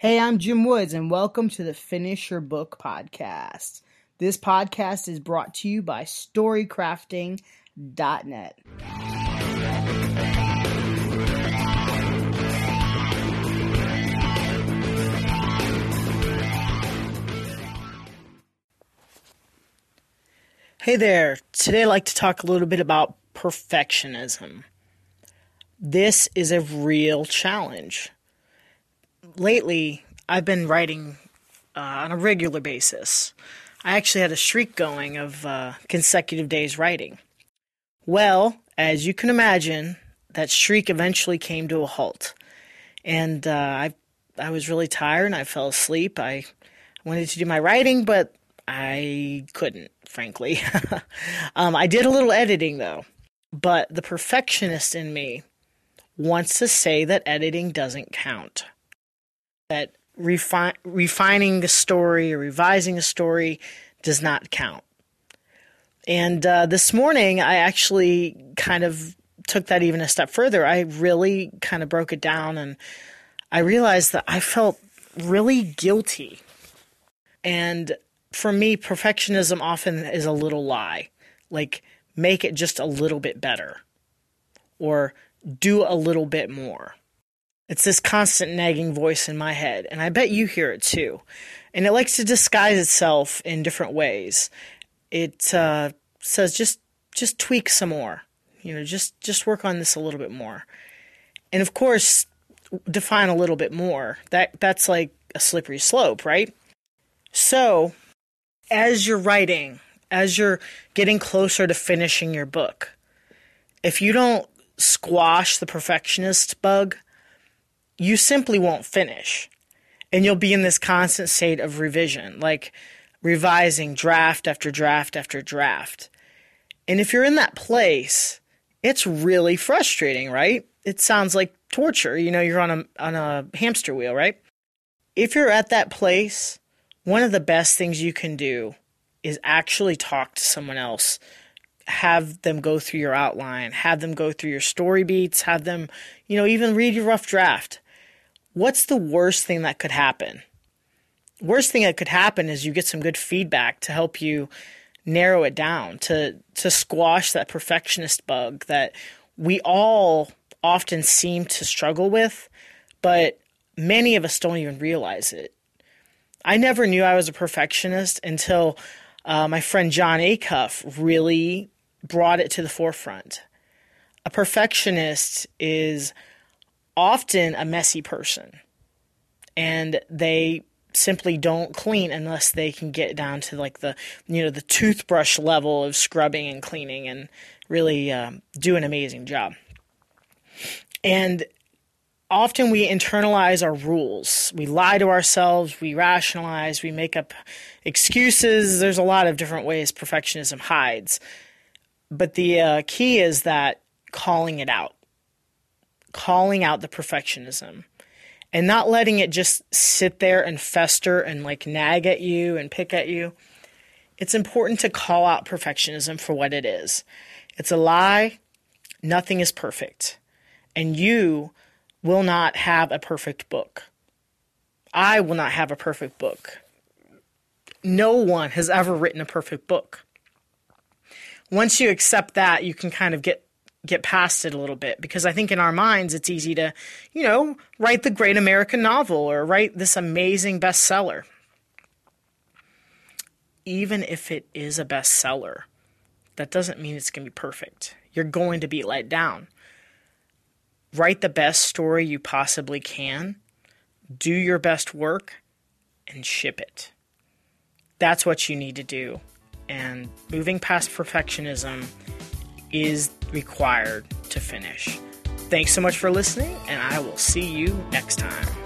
Hey, I'm Jim Woods, and welcome to the Finish Your Book podcast. This podcast is brought to you by StoryCrafting.net. Hey there. Today I'd like to talk a little bit about perfectionism. This is a real challenge lately I've been writing uh, on a regular basis. I actually had a streak going of uh, consecutive days writing. Well, as you can imagine, that streak eventually came to a halt, and uh, I I was really tired and I fell asleep. I wanted to do my writing, but I couldn't, frankly. um, I did a little editing though, but the perfectionist in me wants to say that editing doesn't count that refi- refining the story or revising a story does not count. And uh, this morning, I actually kind of took that even a step further. I really kind of broke it down and I realized that I felt really guilty. And for me, perfectionism often is a little lie. Like, make it just a little bit better or do a little bit more. It's this constant nagging voice in my head, and I bet you hear it too. And it likes to disguise itself in different ways. It uh, says just just tweak some more, you know, just just work on this a little bit more, and of course, define a little bit more. That that's like a slippery slope, right? So, as you're writing, as you're getting closer to finishing your book, if you don't squash the perfectionist bug, you simply won't finish. And you'll be in this constant state of revision, like revising draft after draft after draft. And if you're in that place, it's really frustrating, right? It sounds like torture. You know, you're on a on a hamster wheel, right? If you're at that place, one of the best things you can do is actually talk to someone else. Have them go through your outline, have them go through your story beats, have them, you know, even read your rough draft what's the worst thing that could happen? Worst thing that could happen is you get some good feedback to help you narrow it down, to to squash that perfectionist bug that we all often seem to struggle with, but many of us don't even realize it. I never knew I was a perfectionist until uh, my friend Jon Acuff really brought it to the forefront. A perfectionist is often a messy person. And they simply don't clean unless they can get down to like the you know the toothbrush level of scrubbing and cleaning and really um, do an amazing job. And often we internalize our rules. We lie to ourselves we rationalize we make up excuses. There's a lot of different ways perfectionism hides. But the uh, key is that calling it out calling out the perfectionism and not letting it just sit there and fester and like nag at you and pick at you. It's important to call out perfectionism for what it is. It's a lie. Nothing is perfect. And you will not have a perfect book. I will not have a perfect book. No one has ever written a perfect book. Once you accept that, you can kind of get get past it a little bit because I think in our minds it's easy to, you know, write the great American novel or write this amazing bestseller. Even if it is a bestseller, that doesn't mean it's going to be perfect. You're going to be let down. Write the best story you possibly can, do your best work, and ship it. That's what you need to do. And moving past perfectionism is required to finish. Thanks so much for listening, and I will see you next time.